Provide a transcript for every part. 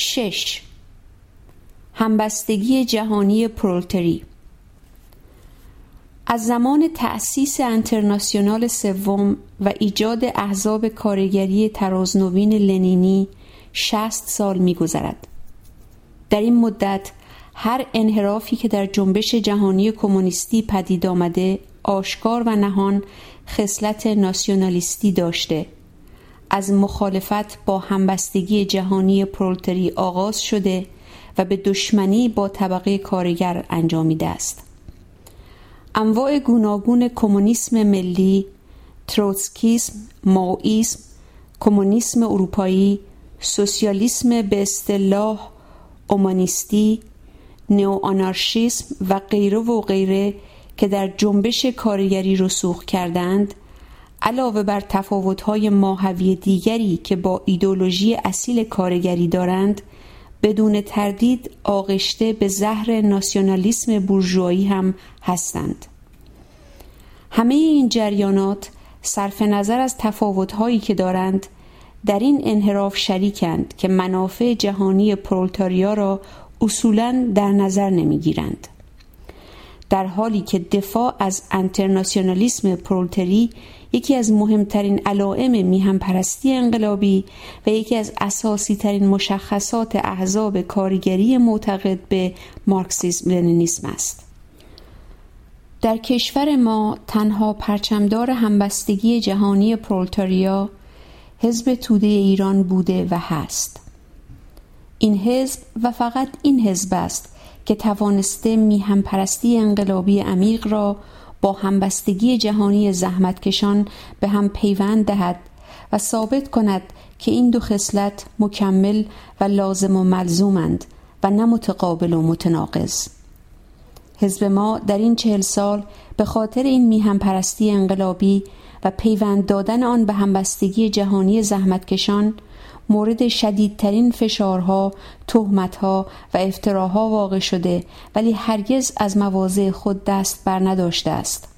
شش. همبستگی جهانی پرولتری. از زمان تأسیس انترناسیونال سوم و ایجاد احزاب کارگری ترازنوین لنینی شست سال میگذرد. در این مدت هر انحرافی که در جنبش جهانی کمونیستی پدید آمده آشکار و نهان خصلت ناسیونالیستی داشته. از مخالفت با همبستگی جهانی پرولتری آغاز شده و به دشمنی با طبقه کارگر انجامیده است. انواع گوناگون کمونیسم ملی تروتسکیسم ماویسم کمونیسم اروپایی سوسیالیسم به اصطلاح اومانیستی نئوآنارشیسم و غیره و غیره که در جنبش کارگری رسوخ کردند علاوه بر تفاوت‌های ماهوی دیگری که با ایدولوژی اصیل کارگری دارند بدون تردید آغشته به زهر ناسیونالیسم بورژوایی هم هستند. همه این جریانات صرف نظر از تفاوت‌هایی که دارند در این انحراف شریکند که منافع جهانی پرولتاریا را اصولا در نظر نمی‌گیرند. در حالی که دفاع از انترناسیونالیسم پرولتری یکی از مهمترین علائم میهم پرستی انقلابی و یکی از اساسی ترین مشخصات احزاب کارگری معتقد به مارکسیسم لنینیسم است. در کشور ما تنها پرچمدار همبستگی جهانی پرولتاریا حزب توده ایران بوده و هست. این حزب و فقط این حزب است که توانسته میهم پرستی انقلابی عمیق را با همبستگی جهانی زحمتکشان به هم پیوند دهد و ثابت کند که این دو خصلت مکمل و لازم و ملزومند و نه متقابل و متناقض. حزب ما در این چهل سال به خاطر این میهم پرستی انقلابی و پیوند دادن آن به همبستگی جهانی زحمتکشان مورد شدیدترین فشارها، تهمتها و افتراها واقع شده ولی هرگز از مواضع خود دست بر نداشته است.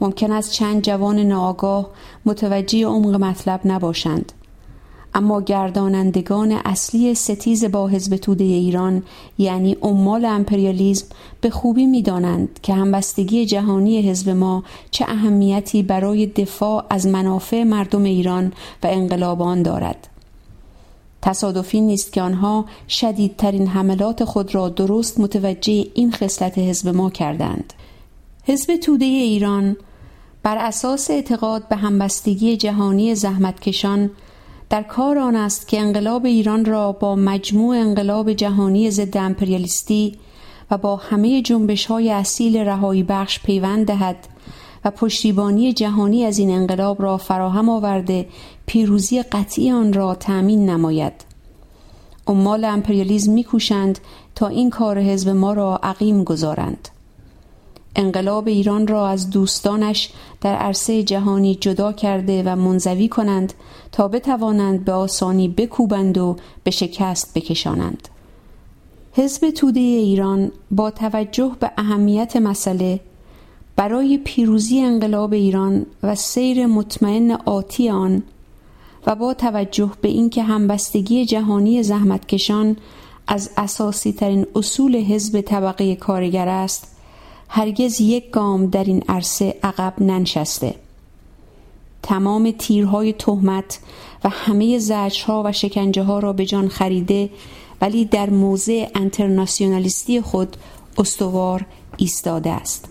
ممکن است چند جوان ناآگاه متوجه عمق مطلب نباشند. اما گردانندگان اصلی ستیز با حزب توده ایران یعنی عمال امپریالیزم به خوبی می‌دانند که همبستگی جهانی حزب ما چه اهمیتی برای دفاع از منافع مردم ایران و انقلابان دارد. تصادفی نیست که آنها شدیدترین حملات خود را درست متوجه این خصلت حزب ما کردند. حزب توده ایران بر اساس اعتقاد به همبستگی جهانی زحمتکشان در کار آن است که انقلاب ایران را با مجموع انقلاب جهانی ضد امپریالیستی و با همه جنبش های اصیل رهایی بخش پیوند دهد و پشتیبانی جهانی از این انقلاب را فراهم آورده پیروزی قطعی آن را تأمین نماید. عمال امپریالیزم میکوشند تا این کار حزب ما را عقیم گذارند. انقلاب ایران را از دوستانش در عرصه جهانی جدا کرده و منزوی کنند تا بتوانند به آسانی بکوبند و به شکست بکشانند. حزب توده ایران با توجه به اهمیت مسئله برای پیروزی انقلاب ایران و سیر مطمئن آتی آن و با توجه به اینکه همبستگی جهانی زحمتکشان از اساسی ترین اصول حزب طبقه کارگر است هرگز یک گام در این عرصه عقب ننشسته. تمام تیرهای تهمت و همه زجرها و شکنجه ها را به جان خریده ولی در موضع انترناسیونالیستی خود استوار ایستاده است.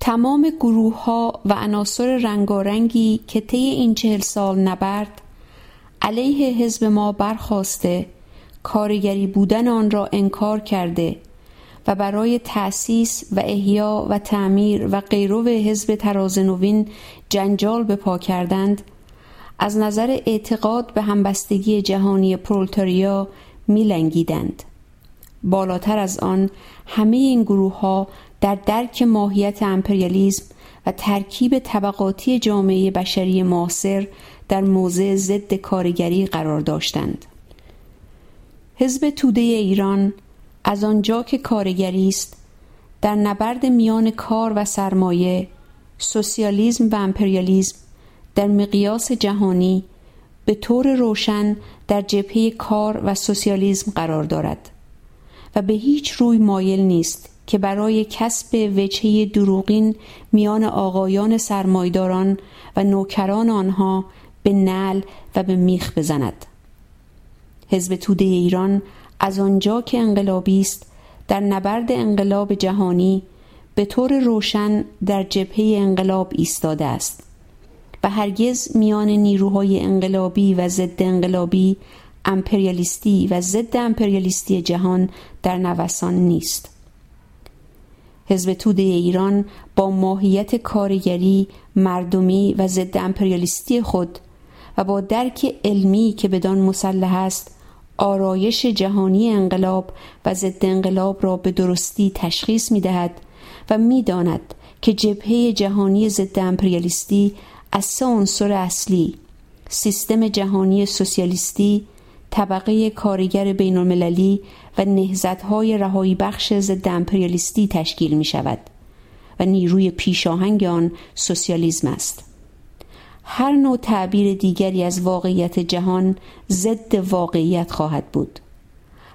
تمام گروه ها و عناصر رنگارنگی که طی این چهل سال نبرد علیه حزب ما برخواسته کارگری بودن آن را انکار کرده و برای تأسیس و احیا و تعمیر و غیرو حزب ترازنوین جنجال به پا کردند از نظر اعتقاد به همبستگی جهانی پرولتاریا میلنگیدند. بالاتر از آن همه این گروه ها در درک ماهیت امپریالیزم و ترکیب طبقاتی جامعه بشری معاصر در موضع ضد کارگری قرار داشتند. حزب توده ایران از آنجا که کارگری است در نبرد میان کار و سرمایه سوسیالیسم و امپریالیزم در مقیاس جهانی به طور روشن در جبهه کار و سوسیالیسم قرار دارد و به هیچ روی مایل نیست که برای کسب وجهه دروغین میان آقایان سرمایداران و نوکران آنها به نل و به میخ بزند. حزب توده ایران از آنجا که انقلابی است در نبرد انقلاب جهانی به طور روشن در جبهه انقلاب ایستاده است. و هرگز میان نیروهای انقلابی و ضد انقلابی امپریالیستی و ضد امپریالیستی جهان در نوسان نیست. حزب توده ایران با ماهیت کارگری مردمی و ضد امپریالیستی خود و با درک علمی که بدان مسلح است آرایش جهانی انقلاب و ضد انقلاب را به درستی تشخیص می دهد و می داند که جبهه جهانی ضد امپریالیستی از سه عنصر اصلی سیستم جهانی سوسیالیستی طبقه کارگر بین المللی و نهزتهای رهایی بخش ضد امپریالیستی تشکیل می شود و نیروی پیشاهنگ آن سوسیالیسم است. هر نوع تعبیر دیگری از واقعیت جهان ضد واقعیت خواهد بود.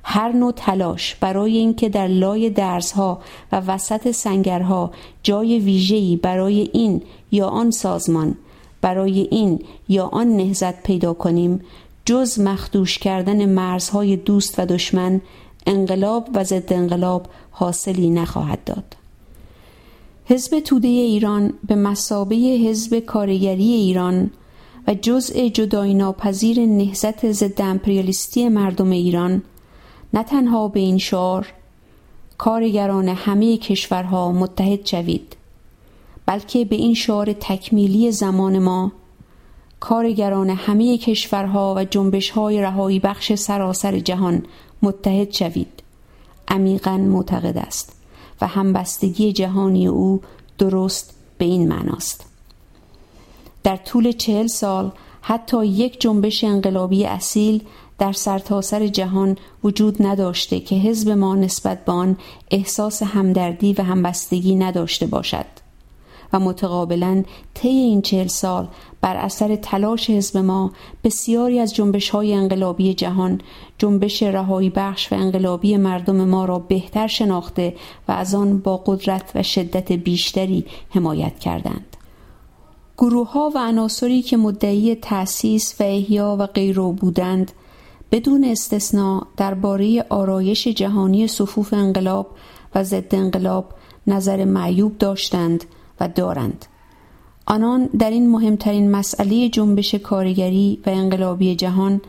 هر نوع تلاش برای اینکه در لای درزها و وسط سنگرها جای ویژه‌ای برای این یا آن سازمان برای این یا آن نهزت پیدا کنیم جز مخدوش کردن مرزهای دوست و دشمن انقلاب و ضد انقلاب حاصلی نخواهد داد. حزب توده ایران به مسابه حزب کارگری ایران و جزء جدای ناپذیر نهزت ضد امپریالیستی مردم ایران نه تنها به این شعار کارگران همه کشورها متحد شوید بلکه به این شعار تکمیلی زمان ما کارگران همه کشورها و جنبشهای رهایی بخش سراسر جهان متحد شوید. عمیقا معتقد است. و همبستگی جهانی او درست به این معناست. در طول چهل سال حتی یک جنبش انقلابی اصیل در سرتاسر سر جهان وجود نداشته که حزب ما نسبت به آن احساس همدردی و همبستگی نداشته باشد. و متقابلا طی این چهل سال بر اثر تلاش حزب ما بسیاری از جنبش های انقلابی جهان جنبش رهایی بخش و انقلابی مردم ما را بهتر شناخته و از آن با قدرت و شدت بیشتری حمایت کردند. گروه ها و عناصری که مدعی تأسیس و احیا و غیرو بودند بدون استثنا درباره آرایش جهانی صفوف انقلاب و ضد انقلاب نظر معیوب داشتند. و دارند. آنان در این مهمترین مسئله جنبش کارگری و انقلابی جهان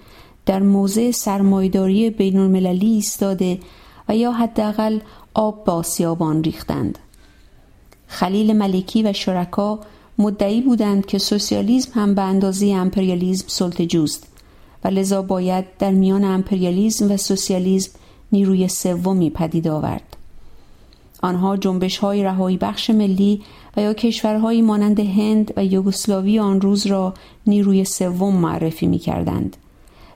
در موضع سرمایداری بین المللی ایستاده و یا حداقل آب با آسیابان ریختند. خلیل ملکی و شرکا مدعی بودند که سوسیالیسم هم به اندازه امپریالیزم سلطه جوست و لذا باید در میان امپریالیزم و سوسیالیسم نیروی سومی پدید آورد. آنها جنبش های رهایی بخش ملی و یا کشورهایی مانند هند و یوگسلاوی آن روز را نیروی سوم معرفی می کردند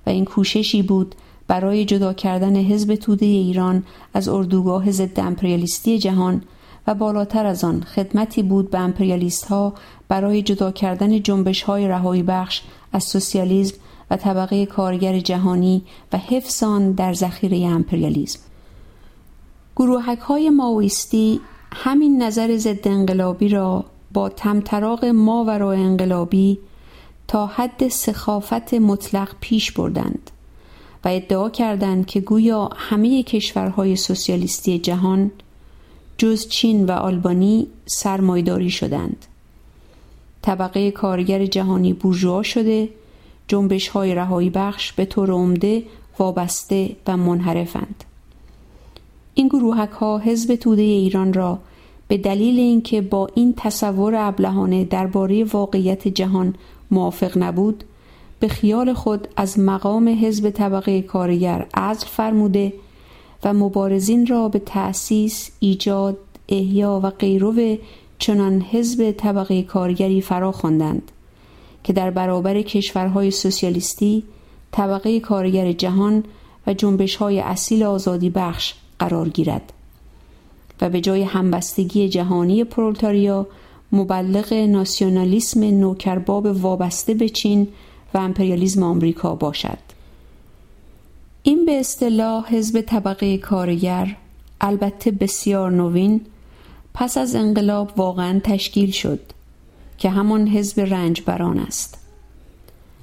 و این کوششی بود برای جدا کردن حزب توده ایران از اردوگاه ضد امپریالیستی جهان و بالاتر از آن خدمتی بود به امپریالیست ها برای جدا کردن جنبش های رهایی بخش از سوسیالیسم و طبقه کارگر جهانی و حفظ آن در ذخیره امپریالیسم. گروهک های ماویستی همین نظر ضد انقلابی را با تمطراق ماورا انقلابی تا حد سخافت مطلق پیش بردند و ادعا کردند که گویا همه کشورهای سوسیالیستی جهان جز چین و آلبانی سرمایداری شدند. طبقه کارگر جهانی بورژوا شده جنبش های رهایی بخش به طور عمده وابسته و منحرفند. این گروهک ها حزب توده ایران را به دلیل اینکه با این تصور ابلهانه درباره واقعیت جهان موافق نبود به خیال خود از مقام حزب طبقه کارگر عزل فرموده و مبارزین را به تأسیس، ایجاد، احیا و غیرو چنان حزب طبقه کارگری فرا خواندند که در برابر کشورهای سوسیالیستی طبقه کارگر جهان و جنبش های اصیل آزادی بخش قرار گیرد و به جای همبستگی جهانی پرولتاریا مبلغ ناسیونالیسم نوکرباب وابسته به چین و امپریالیزم آمریکا باشد. این به اصطلاح حزب طبقه کارگر البته بسیار نوین پس از انقلاب واقعا تشکیل شد که همان حزب رنجبران است.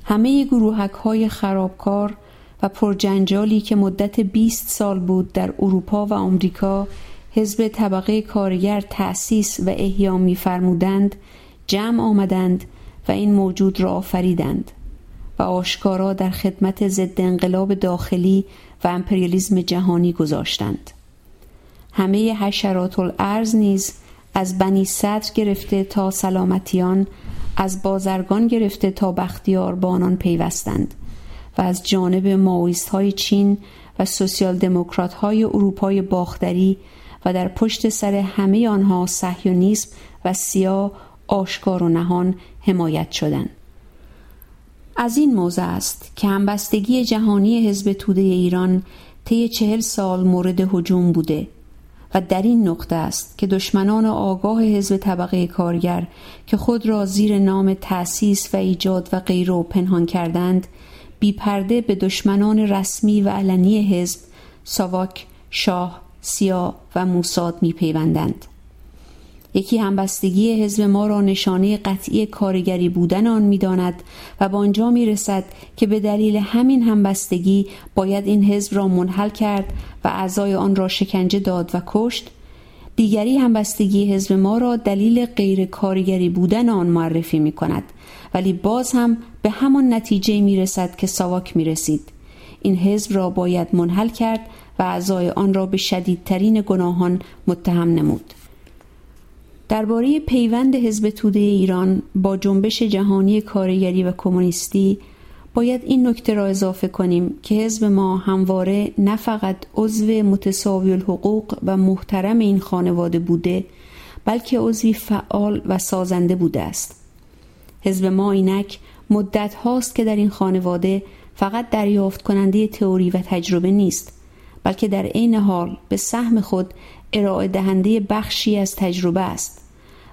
همه گروهک های خرابکار و پرجنجالی که مدت 20 سال بود در اروپا و آمریکا حزب طبقه کارگر تأسیس و احیا می‌فرمودند جمع آمدند و این موجود را آفریدند و آشکارا در خدمت ضد انقلاب داخلی و امپریالیزم جهانی گذاشتند. همه حشرات الارض نیز از بنی صدر گرفته تا سلامتیان از بازرگان گرفته تا بختیار با آنان پیوستند. و از جانب ماویست های چین و سوسیال دموکرات های اروپای باختری و در پشت سر همه آنها صهیونیسم و سیاه آشکار و نهان حمایت شدند. از این موضع است که همبستگی جهانی حزب توده ایران طی چهل سال مورد هجوم بوده و در این نقطه است که دشمنان آگاه حزب طبقه کارگر که خود را زیر نام تأسیس و ایجاد و غیره پنهان کردند بیپرده به دشمنان رسمی و علنی حزب ساواک، شاه، سیا و موساد میپیوندند. یکی همبستگی حزب ما را نشانه قطعی کارگری بودن آن می‌داند و به آنجا می‌رسد که به دلیل همین همبستگی باید این حزب را منحل کرد و اعضای آن را شکنجه داد و کشت. دیگری همبستگی حزب ما را دلیل غیر کارگری بودن آن معرفی می کند ولی باز هم به همان نتیجه می رسد که ساواک می رسید. این حزب را باید منحل کرد و اعضای آن را به شدیدترین گناهان متهم نمود. درباره پیوند حزب توده ایران با جنبش جهانی کارگری و کمونیستی باید این نکته را اضافه کنیم که حزب ما همواره نه فقط عضو متساوی الحقوق و محترم این خانواده بوده بلکه عضوی فعال و سازنده بوده است حزب ما اینک مدت هاست که در این خانواده فقط دریافت کننده تئوری و تجربه نیست بلکه در عین حال به سهم خود ارائه دهنده بخشی از تجربه است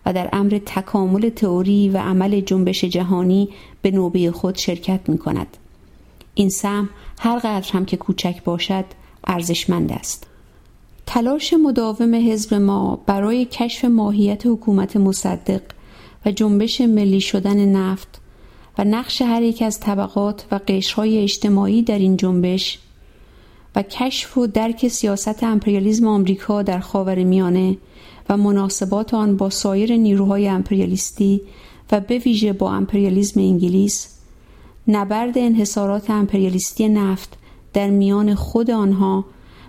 و در امر تکامل تئوری و عمل جنبش جهانی به نوبه خود شرکت می کند. این سهم هر قدر هم که کوچک باشد ارزشمند است. تلاش مداوم حزب ما برای کشف ماهیت حکومت مصدق و جنبش ملی شدن نفت و نقش هر یک از طبقات و قشرهای اجتماعی در این جنبش و کشف و درک سیاست امپریالیزم آمریکا در خاور میانه و مناسبات آن با سایر نیروهای امپریالیستی و به ویژه با امپریالیزم انگلیس نبرد انحصارات امپریالیستی نفت در میان خود آنها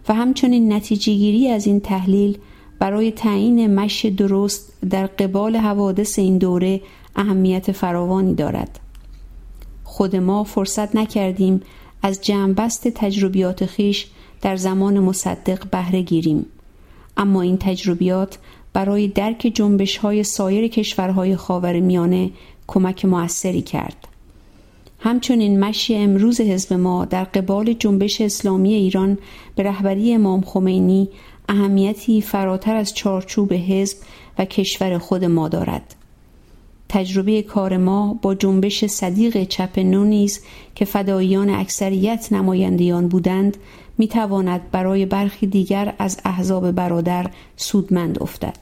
و همچنین نتیجه گیری از این تحلیل برای تعیین مش درست در قبال حوادث این دوره اهمیت فراوانی دارد خود ما فرصت نکردیم از جمعبست تجربیات خیش در زمان مصدق بهره گیریم اما این تجربیات برای درک جنبش های سایر کشورهای خاور میانه کمک موثری کرد. همچنین مشی امروز حزب ما در قبال جنبش اسلامی ایران به رهبری امام خمینی اهمیتی فراتر از چارچوب حزب و کشور خود ما دارد. تجربه کار ما با جنبش صدیق چپ نو نیز که فداییان اکثریت نمایندیان بودند می تواند برای برخی دیگر از احزاب برادر سودمند افتد